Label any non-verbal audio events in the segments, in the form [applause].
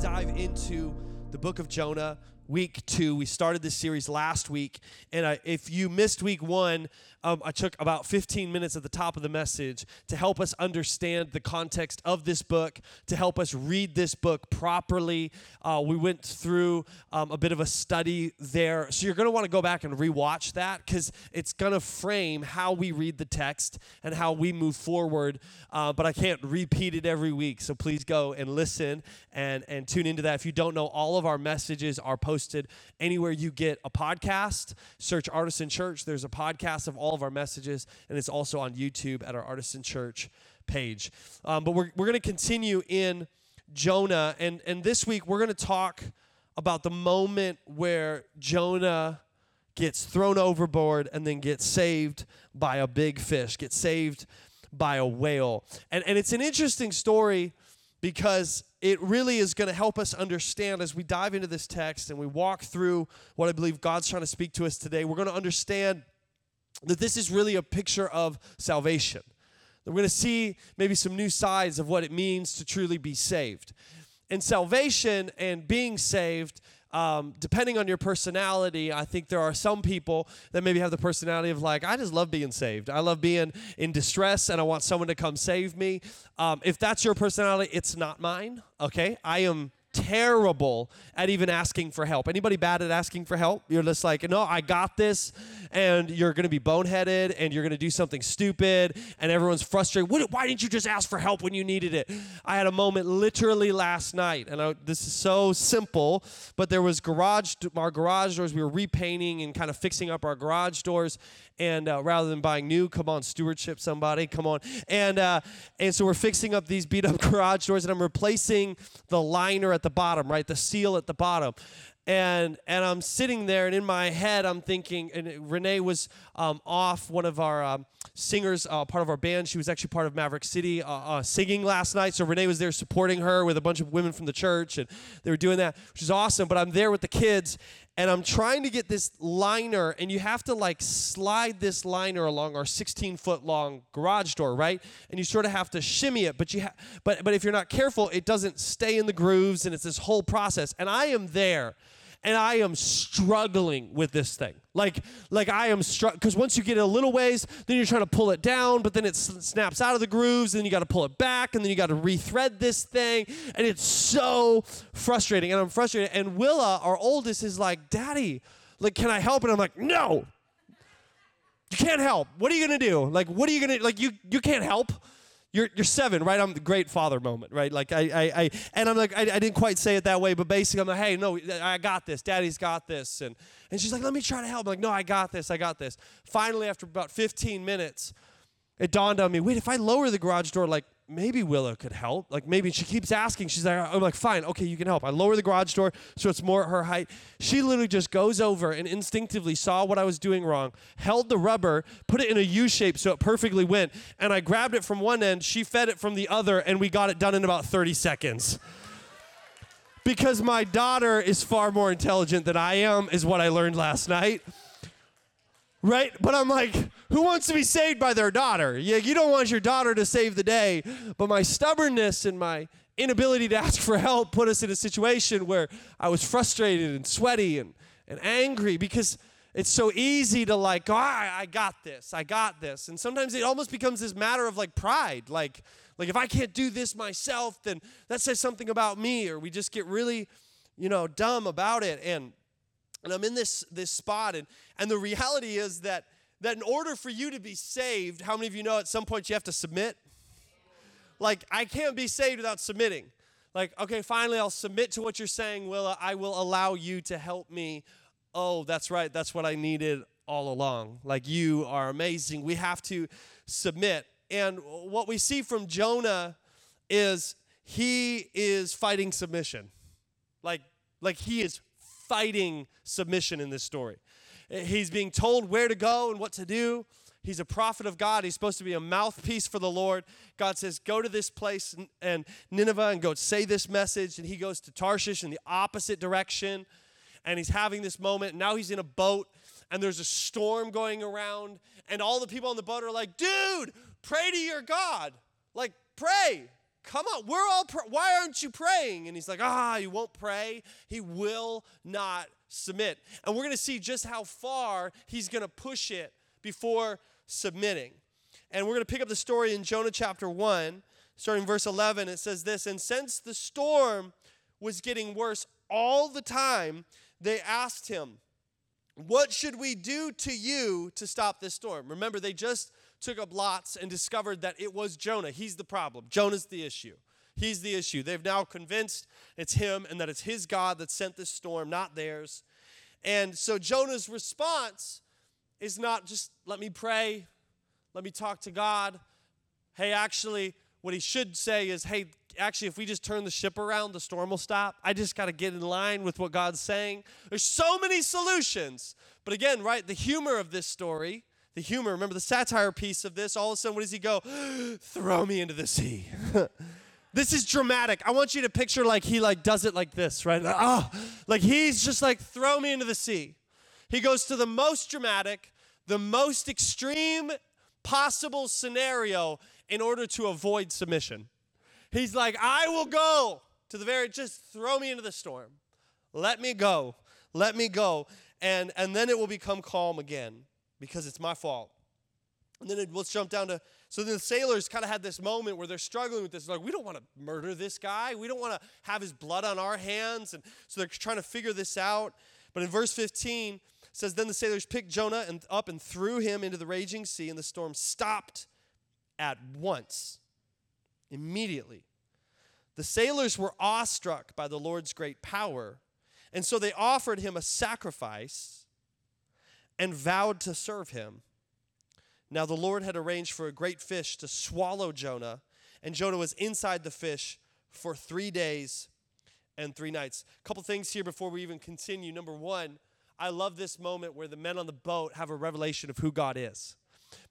dive into the book of Jonah, week two. We started this series last week, and I, if you missed week one, um, I took about 15 minutes at the top of the message to help us understand the context of this book, to help us read this book properly. Uh, we went through um, a bit of a study there, so you're going to want to go back and rewatch that because it's going to frame how we read the text and how we move forward. Uh, but I can't repeat it every week, so please go and listen and and tune into that. If you don't know, all of our messages are posted anywhere you get a podcast. Search Artisan Church. There's a podcast of all of our messages, and it's also on YouTube at our Artisan Church page. Um, but we're we're going to continue in Jonah, and and this week we're going to talk about the moment where Jonah gets thrown overboard and then gets saved by a big fish, gets saved by a whale. And, and it's an interesting story because it really is going to help us understand as we dive into this text and we walk through what I believe God's trying to speak to us today. We're going to understand that this is really a picture of salvation. That we're going to see maybe some new sides of what it means to truly be saved. And salvation and being saved um, depending on your personality, I think there are some people that maybe have the personality of like, I just love being saved. I love being in distress and I want someone to come save me. Um, if that's your personality, it's not mine. Okay, I am terrible at even asking for help. Anybody bad at asking for help? You're just like, no, I got this, and you're to be boneheaded, and you're to do something stupid, and everyone's frustrated. Why didn't you just ask for help when you needed it? I had a moment literally last night, and I, this is so simple, but there was garage, our garage doors. We were repainting and kind of fixing up our garage doors, and uh, rather than buying new, come on, stewardship, somebody, come on, and uh, and so we're fixing up these beat up [laughs] garage doors, and I'm replacing the liner at the bottom, right, the seal at the bottom, and and I'm sitting there, and in my head I'm thinking, and Renee was um, off, one of our um, singers, uh, part of our band. She was actually part of Maverick City uh, uh, singing last night, so Renee was there supporting her with a bunch of women from the church, and they were doing that, which is awesome. But I'm there with the kids, and I'm trying to get this liner, and you have to like slide this liner along our 16 foot long garage door, right? And you sort of have to shimmy it, but you ha- but but if you're not careful, it doesn't stay in the grooves, and it's this whole process. And I am there and I am struggling with this thing. Like, like I am struck because once you get it a little ways, then you're trying to pull it down, but then it snaps out of the grooves, and then you got to pull it back, and then you got to rethread this thing, and it's so frustrating. And I'm frustrated. And Willa, our oldest, is like, "Daddy, like, can I help?" And I'm like, "No, you can't help. What are you gonna do? Like, what are you gonna like? You you can't help." You're, you're seven, right? I'm the great father moment, right? Like I, I, I and I'm like I, I didn't quite say it that way, but basically I'm like, hey, no, I got this. Daddy's got this, and and she's like, let me try to help. I'm like, no, I got this. I got this. Finally, after about 15 minutes, it dawned on me. Wait, if I lower the garage door, like maybe Willow could help. Like maybe she keeps asking. She's like, I'm like, fine, okay, you can help. I lower the garage door so it's more at her height. She literally just goes over and instinctively saw what I was doing wrong, held the rubber, put it in a U shape so it perfectly went, and I grabbed it from one end, she fed it from the other, and we got it done in about 30 seconds. Because my daughter is far more intelligent than I am, is what I learned last night. Right? But I'm like, who wants to be saved by their daughter? Yeah, you don't want your daughter to save the day. But my stubbornness and my inability to ask for help put us in a situation where I was frustrated and sweaty and, and angry because it's so easy to like, oh, I, I got this, I got this. And sometimes it almost becomes this matter of like pride. Like, like if I can't do this myself, then that says something about me. Or we just get really, you know, dumb about it. And and I'm in this this spot and and the reality is that that in order for you to be saved, how many of you know at some point you have to submit? Like I can't be saved without submitting. Like okay, finally I'll submit to what you're saying, Willa. I will allow you to help me. Oh, that's right. That's what I needed all along. Like you are amazing. We have to submit. And what we see from Jonah is he is fighting submission. Like like he is fighting submission in this story. He's being told where to go and what to do. He's a prophet of God. He's supposed to be a mouthpiece for the Lord. God says, Go to this place and Nineveh and go say this message. And he goes to Tarshish in the opposite direction. And he's having this moment. Now he's in a boat and there's a storm going around. And all the people on the boat are like, Dude, pray to your God. Like, pray. Come on, we're all, pr- why aren't you praying? And he's like, ah, he won't pray. He will not submit. And we're going to see just how far he's going to push it before submitting. And we're going to pick up the story in Jonah chapter 1, starting verse 11. It says this And since the storm was getting worse all the time, they asked him, What should we do to you to stop this storm? Remember, they just took up lots and discovered that it was Jonah. He's the problem. Jonah's the issue. He's the issue. They've now convinced it's him and that it's his God that sent this storm, not theirs. And so Jonah's response is not just let me pray, let me talk to God. Hey, actually, what he should say is, hey, actually, if we just turn the ship around, the storm will stop. I just got to get in line with what God's saying. There's so many solutions. But again, right, the humor of this story the humor. Remember the satire piece of this? All of a sudden, what does he go? [gasps] Throw me into the sea. [laughs] this is dramatic. I want you to picture like he like does it like this, right? Ah, oh, like he's just like throw me into the sea. He goes to the most dramatic, the most extreme possible scenario in order to avoid submission. He's like, I will go to the very just throw me into the storm. Let me go. Let me go. And and then it will become calm again because it's my fault. And then it, let's jump down to so then the sailors kind of had this moment where they're struggling with this. Like, we don't want to murder this guy. We don't want to have his blood on our hands. And so they're trying to figure this out. But in verse 15, says, Then the sailors picked Jonah and up and threw him into the raging sea, and the storm stopped at once. Immediately. The sailors were awestruck by the Lord's great power, and so they offered him a sacrifice and vowed to serve him. Now the Lord had arranged for a great fish to swallow Jonah, and Jonah was inside the fish for three days and three nights. A couple things here before we even continue. Number one, I love this moment where the men on the boat have a revelation of who God is.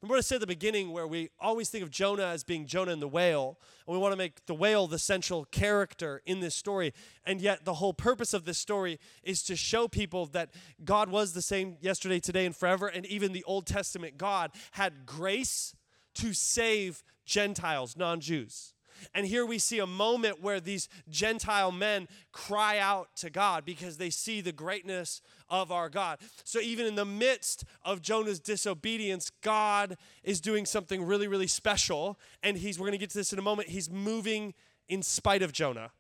Remember what I said at the beginning, where we always think of Jonah as being Jonah and the whale, and we want to make the whale the central character in this story. And yet, the whole purpose of this story is to show people that God was the same yesterday, today, and forever. And even the Old Testament God had grace to save Gentiles, non Jews. And here we see a moment where these Gentile men cry out to God because they see the greatness of our God. So even in the midst of Jonah's disobedience, God is doing something really, really special. And he's, we're going to get to this in a moment, he's moving in spite of Jonah.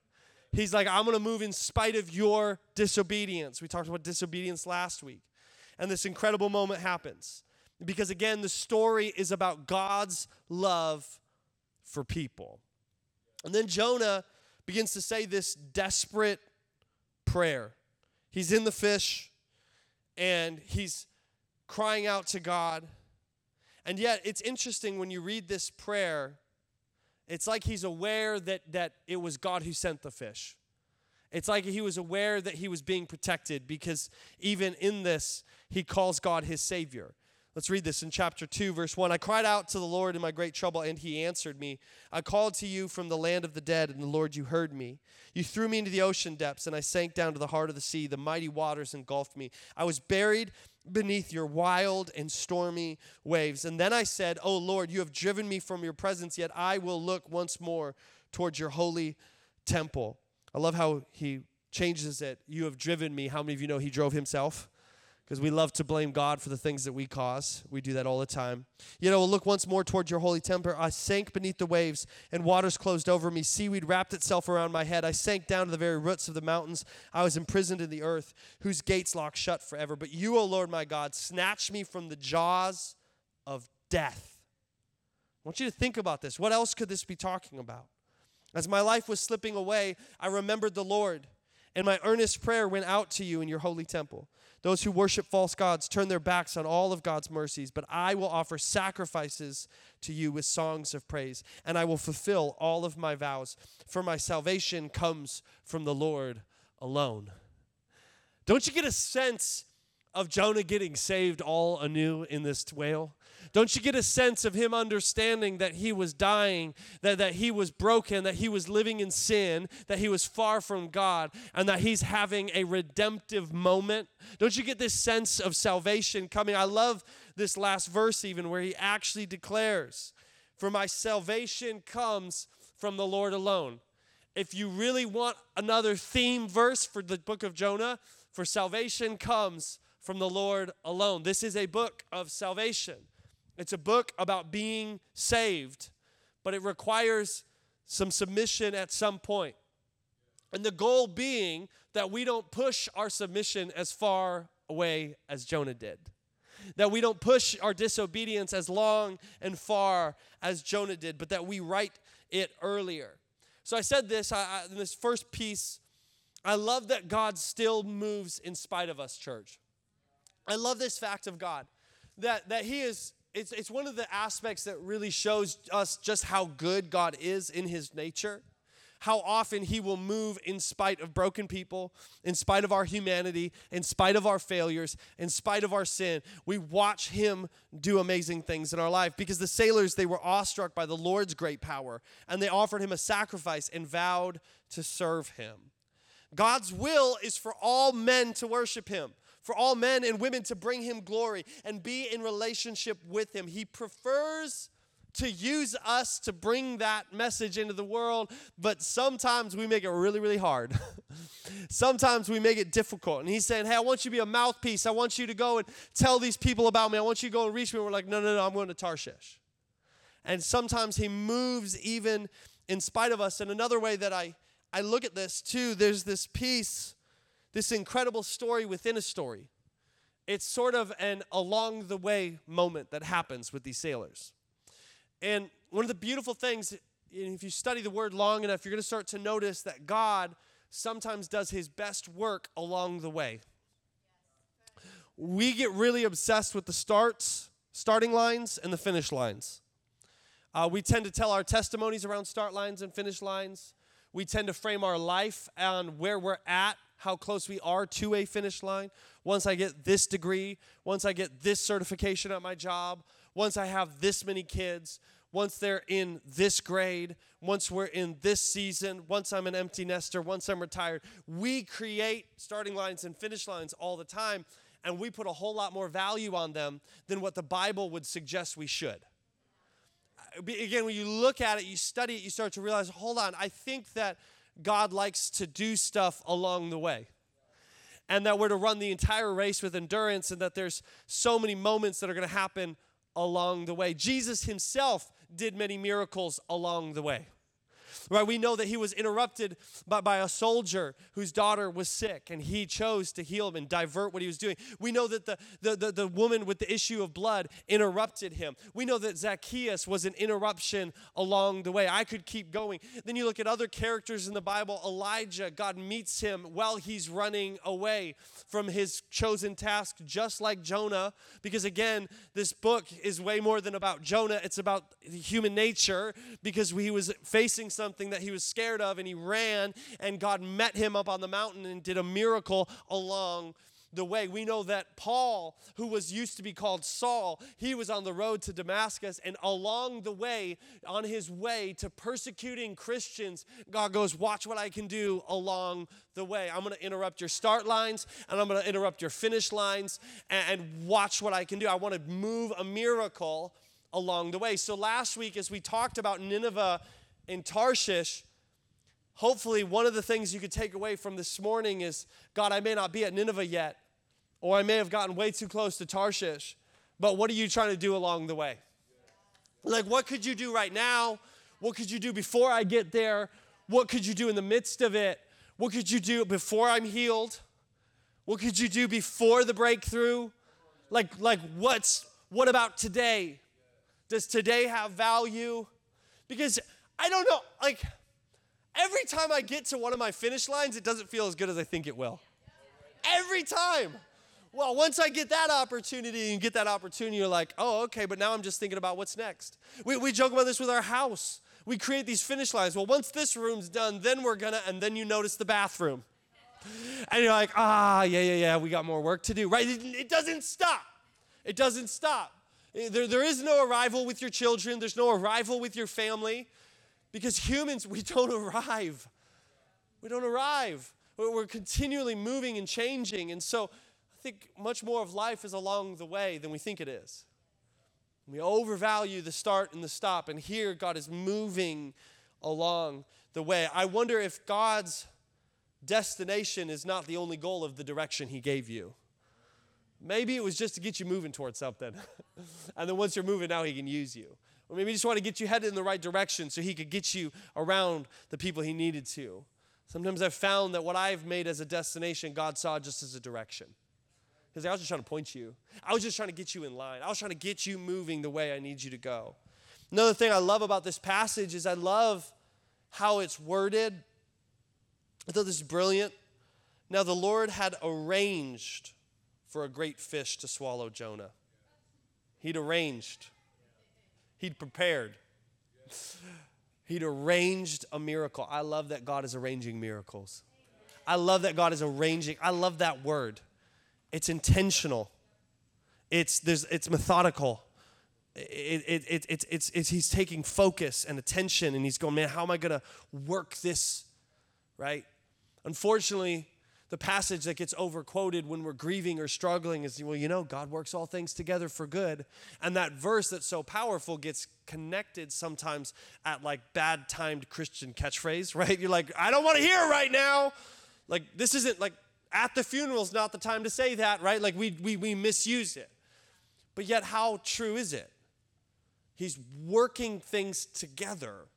He's like, I'm going to move in spite of your disobedience. We talked about disobedience last week. And this incredible moment happens. Because again, the story is about God's love for people. And then Jonah begins to say this desperate prayer. He's in the fish and he's crying out to God. And yet, it's interesting when you read this prayer, it's like he's aware that, that it was God who sent the fish. It's like he was aware that he was being protected because even in this, he calls God his Savior. Let's read this in chapter 2, verse 1. I cried out to the Lord in my great trouble, and he answered me. I called to you from the land of the dead, and the Lord, you heard me. You threw me into the ocean depths, and I sank down to the heart of the sea. The mighty waters engulfed me. I was buried beneath your wild and stormy waves. And then I said, Oh Lord, you have driven me from your presence, yet I will look once more towards your holy temple. I love how he changes it. You have driven me. How many of you know he drove himself? Because we love to blame God for the things that we cause. We do that all the time. You know, look once more toward your holy temple. I sank beneath the waves, and waters closed over me. Seaweed wrapped itself around my head. I sank down to the very roots of the mountains. I was imprisoned in the earth, whose gates locked shut forever. But you, O Lord my God, snatched me from the jaws of death. I want you to think about this. What else could this be talking about? As my life was slipping away, I remembered the Lord, and my earnest prayer went out to you in your holy temple. Those who worship false gods turn their backs on all of God's mercies, but I will offer sacrifices to you with songs of praise, and I will fulfill all of my vows, for my salvation comes from the Lord alone. Don't you get a sense of Jonah getting saved all anew in this whale? Don't you get a sense of him understanding that he was dying, that, that he was broken, that he was living in sin, that he was far from God, and that he's having a redemptive moment? Don't you get this sense of salvation coming? I love this last verse, even where he actually declares, For my salvation comes from the Lord alone. If you really want another theme verse for the book of Jonah, for salvation comes from the Lord alone. This is a book of salvation. It's a book about being saved, but it requires some submission at some point. And the goal being that we don't push our submission as far away as Jonah did. That we don't push our disobedience as long and far as Jonah did, but that we right it earlier. So I said this I, I, in this first piece. I love that God still moves in spite of us, church. I love this fact of God that, that He is, it's, it's one of the aspects that really shows us just how good God is in His nature how often He will move in spite of broken people, in spite of our humanity, in spite of our failures, in spite of our sin. We watch Him do amazing things in our life because the sailors, they were awestruck by the Lord's great power and they offered Him a sacrifice and vowed to serve Him. God's will is for all men to worship Him for all men and women to bring him glory and be in relationship with him. He prefers to use us to bring that message into the world, but sometimes we make it really, really hard. [laughs] sometimes we make it difficult. And he's saying, Hey, I want you to be a mouthpiece. I want you to go and tell these people about me. I want you to go and reach me. And we're like, No, no, no, I'm going to Tarshish. And sometimes he moves even in spite of us. And another way that I, I look at this too, there's this piece, this incredible story within a story. It's sort of an along the way moment that happens with these sailors. And one of the beautiful things, if you study the word long enough, you're going to start to notice that God sometimes does his best work along the way. We get really obsessed with the starts, starting lines, and the finish lines. Uh, we tend to tell our testimonies around start lines and finish lines. We tend to frame our life on where we're at, how close we are to a finish line. Once I get this degree, once I get this certification at my job, once I have this many kids, once they're in this grade, once we're in this season, once I'm an empty nester, once I'm retired. We create starting lines and finish lines all the time, and we put a whole lot more value on them than what the Bible would suggest we should. Uh, again, when you look at it, you study it, you start to realize hold on, I think that God likes to do stuff along the way and that we're to run the entire race with endurance and that there's so many moments that are going to happen along the way. Jesus himself did many miracles along the way. Right, we know that he was interrupted by, by a soldier whose daughter was sick, and he chose to heal him and divert what he was doing. We know that the, the, the, the woman with the issue of blood interrupted him. We know that Zacchaeus was an interruption along the way. I could keep going. Then you look at other characters in the Bible. Elijah, God meets him while he's running away from his chosen task, just like Jonah, because again, this book is way more than about Jonah, it's about human nature because he was facing something that he was scared of and he ran and God met him up on the mountain and did a miracle along the way. We know that Paul, who was used to be called Saul, he was on the road to Damascus, and along the way, on his way to persecuting Christians, God goes, Watch what I can do along the way. I'm going to interrupt your start lines, and I'm going to interrupt your finish lines, and, watch what I can do. I want to move a miracle along the way. So last week, as we talked about Nineveh in Tarshish, hopefully one of the things you could take away from this morning is God, I may not be at Nineveh yet, or I may have gotten way too close to Tarshish, but what are you trying to do along the way? Like, what could you do right now? What could you do before I get there? What could you do in the midst of it? What could you do before I'm healed? What could you do before the breakthrough? Like, like what's what about today? Does today have value? Because I don't know, like every time I get to one of my finish lines, it doesn't feel as good as I think it will. Every time. Well, once I get that opportunity and get that opportunity, you're like, oh, okay, but now I'm just thinking about what's next. We, we joke about this with our house. We create these finish lines. Well, once this room's done, then we're gonna, and then you notice the bathroom. And you're like, ah, yeah, yeah, yeah, we got more work to do, right? It, it doesn't stop. It doesn't stop. There, there is no arrival with your children, there's no arrival with your family. Because humans, we don't [laughs] arrive. We don't arrive. We're continually moving and changing. And so I think much more of life is along the way than we think it is. We overvalue the start and the stop. And here, God is moving along the way. I wonder if God's destination is not the only goal of the direction He gave you. Maybe it was just to get you moving towards something. [laughs] and then once you're moving, now He can use you. Or maybe He just want to get you headed in the right direction so He could get you around the people He needed to. Sometimes I've found that what I've made as a destination, God saw just as a direction. Because I was just trying to point you. I was just trying to get you in line. I was trying to get you moving the way I need you to go. Another thing I love about this passage is I love how it's worded. I thought this is brilliant. Now, the Lord had arranged for a great fish to swallow Jonah. He'd arranged, he'd prepared. He'd arranged a miracle. I love that God is arranging miracles. I love that God is arranging. I love that word. It's intentional. It's there's it's methodical. It, it, it, it, it's, it's, he's taking focus and attention and he's going, man, how am I going to work this, right? Unfortunately, the passage that gets overquoted when we're grieving or struggling is, well, you know, God works all things together for good. And that verse that's so powerful gets connected sometimes at like bad timed Christian catchphrase, [laughs] right? You're like, I don't want to hear it right now. Like, this isn't like at the funeral's not the time to say that, right? Like, we, we, we misuse it. But yet, how true is it? He's working things together.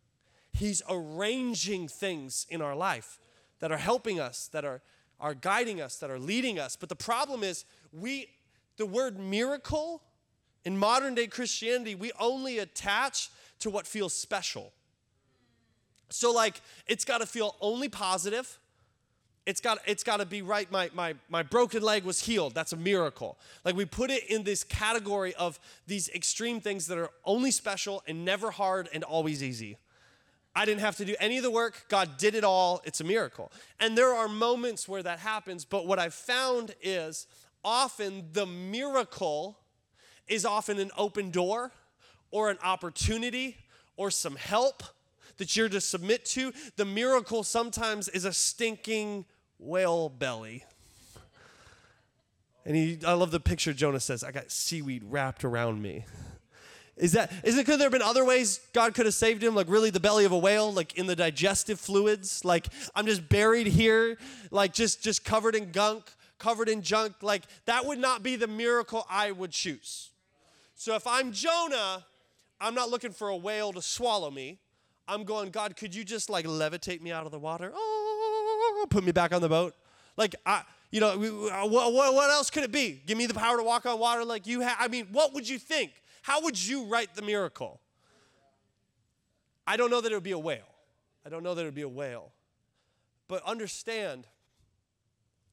He's arranging things in our life that are helping us, that are, are guiding us, that are leading us. But the problem is, we, the word miracle in modern day Christianity, we only attach to what feels special. So, like, it's got to feel only positive it's got it's got to be right my, my my broken leg was healed that's a miracle like we put it in this category of these extreme things that are only special and never hard and always easy i didn't have to do any of the work god did it all it's a miracle and there are moments where that happens but what i've found is often the miracle is often an open door or an opportunity or some help that you're to submit to. The miracle sometimes is a stinking whale belly. And he, I love the picture Jonah says, I got seaweed wrapped around me. Is that, is it, could there have been other ways God could have saved him? Like really the belly of a whale, like in the digestive fluids? Like I'm just buried here, like just, just covered in gunk, covered in junk. Like that would not be the miracle I would choose. So if I'm Jonah, I'm not looking for a whale to swallow me. I'm going, God, could you just like levitate me out of the water? Oh, put me back on the boat. Like, I, you know, uh, what, what else could it be? Give me the power to walk on water like you have. I mean, what would you think? How would you write the miracle? I don't know that it would be a whale. I don't know that it would be a whale. But understand,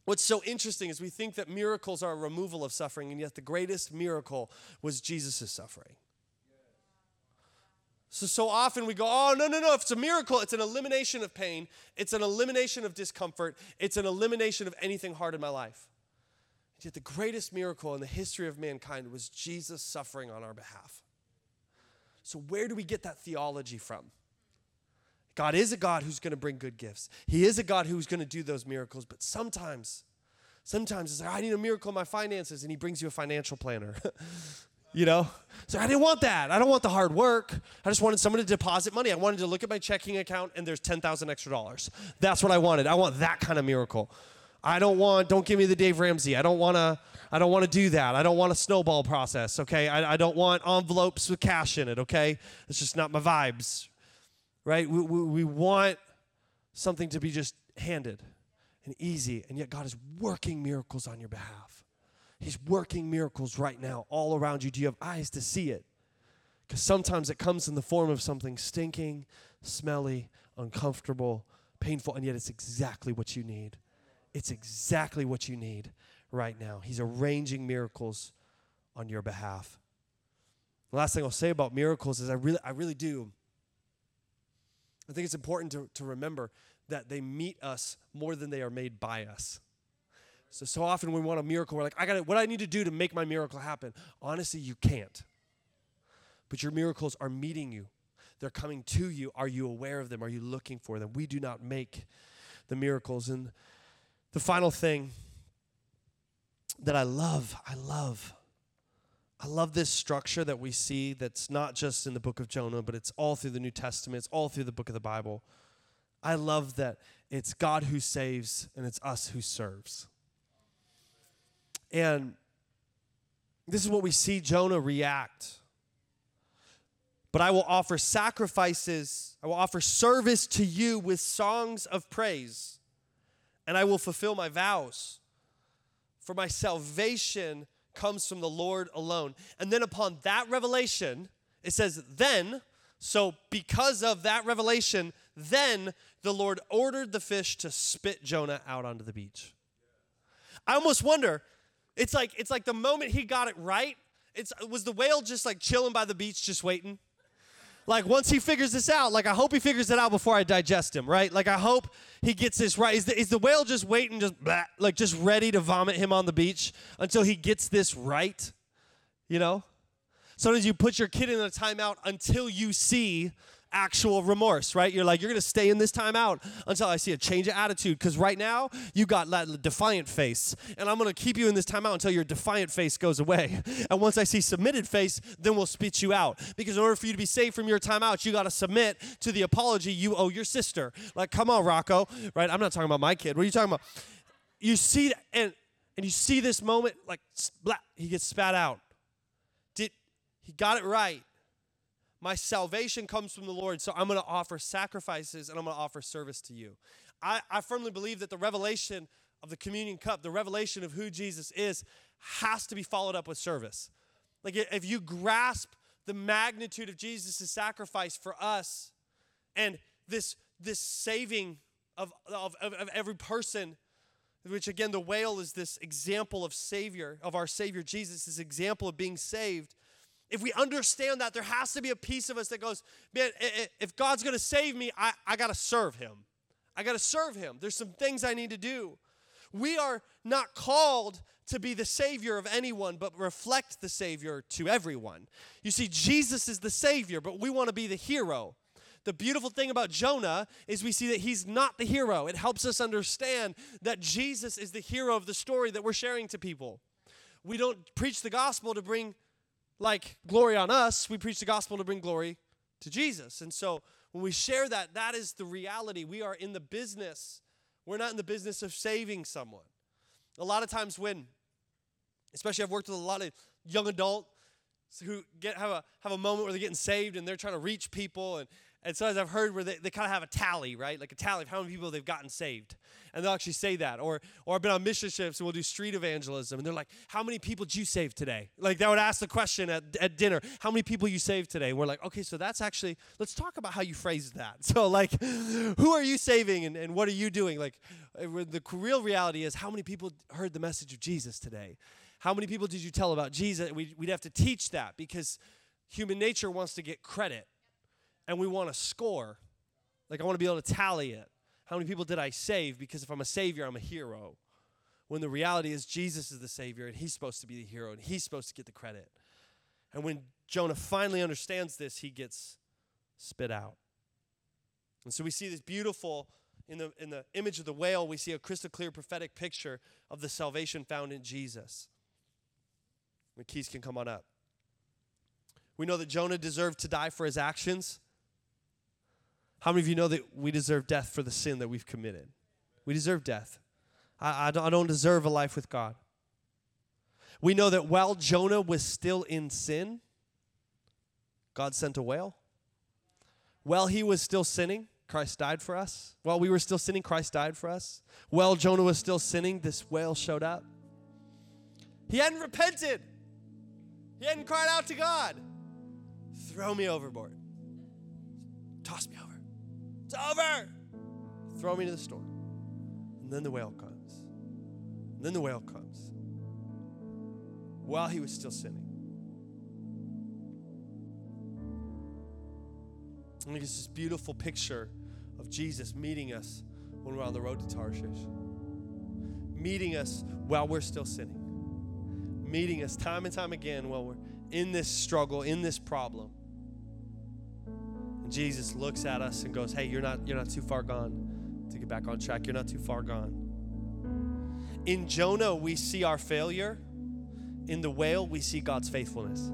what's so interesting is we think that miracles are a removal of suffering, and yet the greatest miracle was Jesus' suffering. So, so often we go, oh, no, no, no, if it's a miracle, it's an elimination of pain, it's an elimination of discomfort, it's an elimination of anything hard in my life. And yet, the greatest miracle in the history of mankind was Jesus suffering on our behalf. So, where do we get that theology from? God is a God who's going to bring good gifts. He is a God who's going to do those miracles, but sometimes, sometimes it's like, I need a miracle in my finances, and He brings you a financial planner. [laughs] You know? So I didn't want that. I don't want the hard work. I just wanted someone to deposit money. I wanted to look at my checking account and there's 10,000 extra dollars. That's what I wanted. I want that kind of miracle. I don't want, don't give me the Dave Ramsey. I don't want to, I don't want to do that. I don't want a snowball process, okay? I, I don't want envelopes with cash in it, okay? It's just not my vibes, right? We, we, we want something to be just handed and easy, and yet God is working miracles on your behalf. He's working miracles right now all around you. Do you have eyes to see it? Because sometimes it comes in the form of something stinking, smelly, uncomfortable, painful, and yet it's exactly what you need. It's exactly what you need right now. He's arranging miracles on your behalf. The last thing I'll say about miracles is I really, I really do. I think it's important to, to remember that they meet us more than they are made by us. So, so often we want a miracle, we're like, I got it, what I need to do to make my miracle happen. Honestly, you can't. But your miracles are meeting you. They're coming to you. Are you aware of them? Are you looking for them? We do not make the miracles. And the final thing that I love, I love I love this structure that we see that's not just in the book of Jonah, but it's all through the New Testament, it's all through the book of the Bible. I love that it's God who saves and it's us who serves. And this is what we see Jonah react. But I will offer sacrifices, I will offer service to you with songs of praise, and I will fulfill my vows. For my salvation comes from the Lord alone. And then upon that revelation, it says, then, so because of that revelation, then the Lord ordered the fish to spit Jonah out onto the beach. I almost wonder, it's like it's like the moment he got it right, it's was the whale just like chilling by the beach just waiting? Like once he figures this out, like I hope he figures it out before I digest him, right? Like I hope he gets this right. Is the, is the whale just waiting, just blah, like just ready to vomit him on the beach until he gets this right? You know? Sometimes you put your kid in a timeout until you see actual remorse, right? You're like, you're gonna stay in this timeout until I see a change of attitude. Because right now, you got that defiant face. And I'm gonna keep you in this timeout until your defiant face goes away. [laughs] And once I see submitted face, then we'll spit you out. Because in order for you to be saved from your timeout, you gotta submit to the apology you owe your sister. Like, come on, Rocco, right? I'm not talking about my kid. What are you talking about? You see, and and you see this moment, like, splat, he gets spat out. Did he got it right? My salvation comes from the Lord, so I'm going to offer sacrifices and I'm going to offer service to you. I, I firmly believe that the revelation of the communion cup, the revelation of who Jesus is, has to be followed up with service. Like if you grasp the magnitude of Jesus' sacrifice for us and this, this saving of, of, of every person, which again, the whale is this example of Savior, of our Savior Jesus, this example of being saved if we understand that, there has to be a piece of us that goes, man, if God's gonna save me, I, I gotta serve him. I gotta serve him. There's some things I need to do. We are not called to be the Savior of anyone, but reflect the Savior to everyone. You see, Jesus is the Savior, but we wanna be the hero. The beautiful thing about Jonah is we see that he's not the hero. It helps us understand that Jesus is the hero of the story that we're sharing to people. We don't preach the gospel to bring like glory on us, we preach the gospel to bring glory to Jesus. And so when we share that, that is the reality. We are in the business. We're not in the business of saving someone. A lot of times when, especially I've worked with a lot of young adults who get have a have a moment where they're getting saved and they're trying to reach people and and so as I've heard where they, they kind of have a tally, right? Like a tally of how many people they've gotten saved. And they'll actually say that. Or or I've been on mission trips and we'll do street evangelism. And they're like, how many people did you save today? Like they would ask the question at, at dinner, how many people you saved today? And we're like, okay, so that's actually, let's talk about how you phrased that. [laughs] So like, who are you saving and, and what are you doing? Like uh, the real reality is how many people heard the message of Jesus today? How many people did you tell about Jesus? We, we'd have to teach that because human nature wants to get credit and we want to score. Like, I want to be able to tally it. How many people did I save? Because if I'm a savior, I'm a hero. When the reality is, Jesus is the savior, and he's supposed to be the hero, and he's supposed to get the credit. And when Jonah finally understands this, he gets spit out. And so we see this beautiful, in the, in the image of the whale, we see a crystal clear prophetic picture of the salvation found in Jesus. The keys can come on up. We know that Jonah deserved to die for his actions. How many of you know that we deserve death for the sin that we've committed? We deserve death. I, I, don't, deserve a life with God. We know that while Jonah was still in sin, God sent a whale. While he was still sinning, Christ died for us. While we were still sinning, Christ died for us. While Jonah was still sinning, this whale showed up. He hadn't repented, he hadn't cried out to God. Throw me overboard. Toss me over. It's over. Throw me to the storm. And then the whale comes. And then the whale comes. While he was still sinning. Think it's this beautiful picture of Jesus meeting us when we're on the road to Tarshish. Meeting us while we're still sinning. Meeting us time and time again while we're in this struggle, in this problem. Jesus looks at us and goes, "Hey, you're not you're not too far gone to get back on track. You're not too far gone." In Jonah, we see our failure. in the whale, we see God's faithfulness.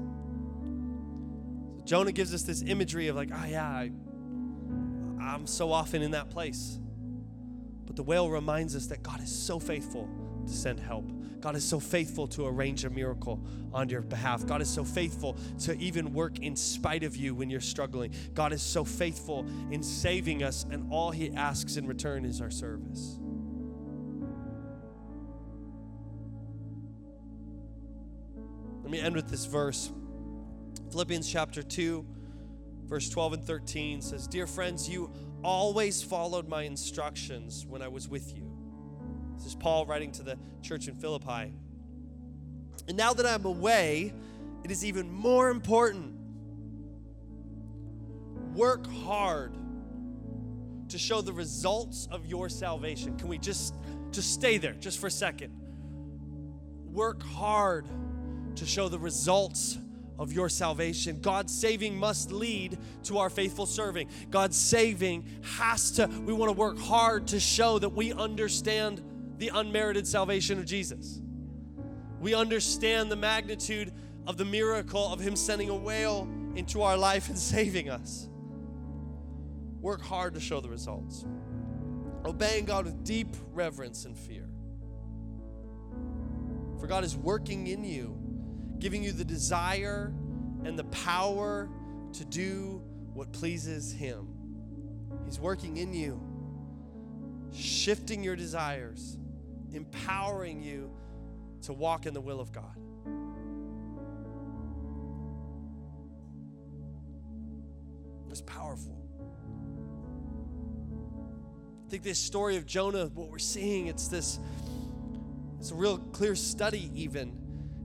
Jonah gives us this imagery of like, oh yeah, I, I'm so often in that place. But the whale reminds us that God is so faithful to send help. God is so faithful to arrange a miracle on your behalf. God is so faithful to even work in spite of you when you're struggling. God is so faithful in saving us, and all He asks in return is our service. Let me end with this verse. Philippians chapter 2, verse 12 and 13 says, Dear friends, you always followed my instructions when I was with you. This is Paul writing to the church in Philippi. And now that I'm away, it is even more important. Work hard to show the results of your salvation. Can we just just stay there just for a second? Work hard to show the results of your salvation. God's saving must lead to our faithful serving. God's saving has to, we want to work hard to show that we understand the unmerited salvation of Jesus. We understand the magnitude of the miracle of Him sending a whale into our life and [laughs] saving us. Work hard to show the results. Obeying God with deep reverence and fear. For God is working in you giving you the desire and the power to do what pleases Him. He's working in you, shifting your desires, empowering you to walk in the will of God. It's powerful. I think this story of Jonah, what we're seeing, it's this, it's a real clear study, even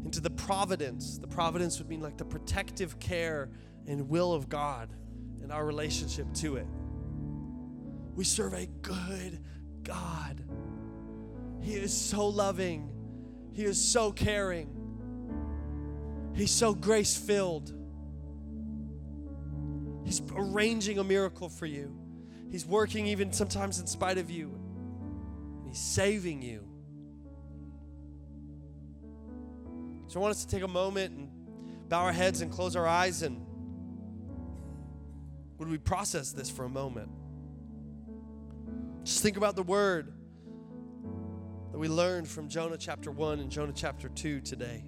into the providence. The providence would mean like the protective care and will of God and our relationship to it. We serve a good God. He is so loving, He is so caring, He's so grace filled. He's arranging a miracle for you. He's working even sometimes in spite of you. He's saving you. So I want us to take a moment and bow our heads and close our eyes and would we process this for a moment? Just think about the word we learned from Jonah chapter 1 and Jonah chapter 2 today.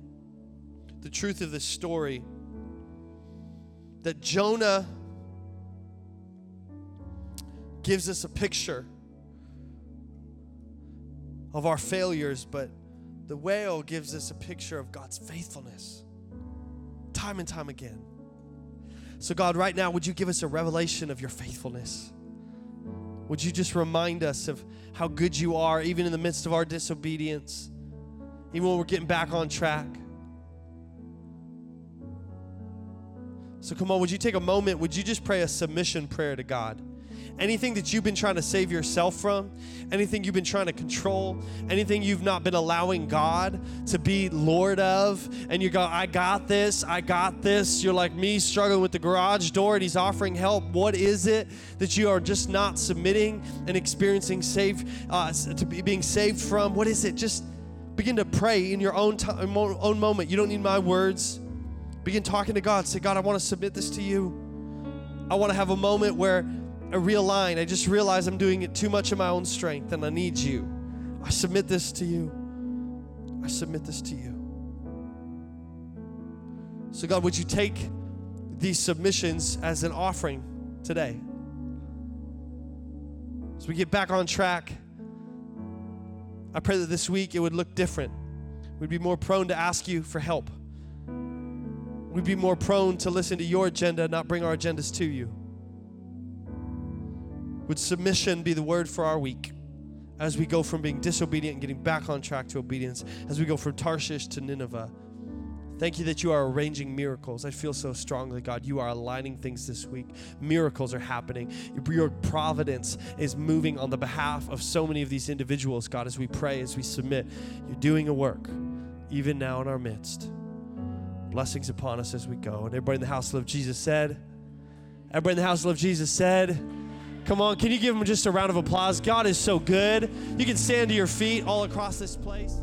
The truth of this story that Jonah gives us a picture of our failures, but the whale gives us a picture of God's faithfulness time and time again. So, God, right now, would you give us a revelation of your faithfulness? Would you just remind us of how good you are, even in the midst of our disobedience, even when we're getting back on track? So, come on, would you take a moment? Would you just pray a submission prayer to God? Anything that you've been trying to save yourself from, anything you've been trying to control, anything you've not been allowing God to be Lord of, and you go, I got this, I got this. You're like me struggling with the garage door and He's offering help. What is it that you are just not submitting and experiencing save, uh, to be being saved from? What is it? Just begin to pray in your own, time, own moment. You don't need my words. Begin talking to God. Say, God, I want to submit this to you. I want to have a moment where I line. I just realize I'm doing it too much in my own strength and I need you. I submit this to you. I submit this to you. So, God, would you take these submissions as an offering today? As we get back on track, I pray that this week it would look different. We'd be more prone to ask you for help. We'd be more prone to listen to your agenda, not bring our agendas to you. Would submission be the word for our week as we go from being disobedient and getting back on track to obedience, as we go from Tarshish to Nineveh? Thank you that you are arranging miracles. I feel so strongly, God. You are aligning things this week. Miracles are happening. Your providence is moving on the behalf of so many of these individuals, God, as we pray, as we submit. You're doing a work, even now in our midst. Blessings upon us as we go. And everybody in the house of Jesus said, Everybody in the house of Jesus said, Come on, can you give him just a round of applause? God is so good. You can stand to your feet all across this place.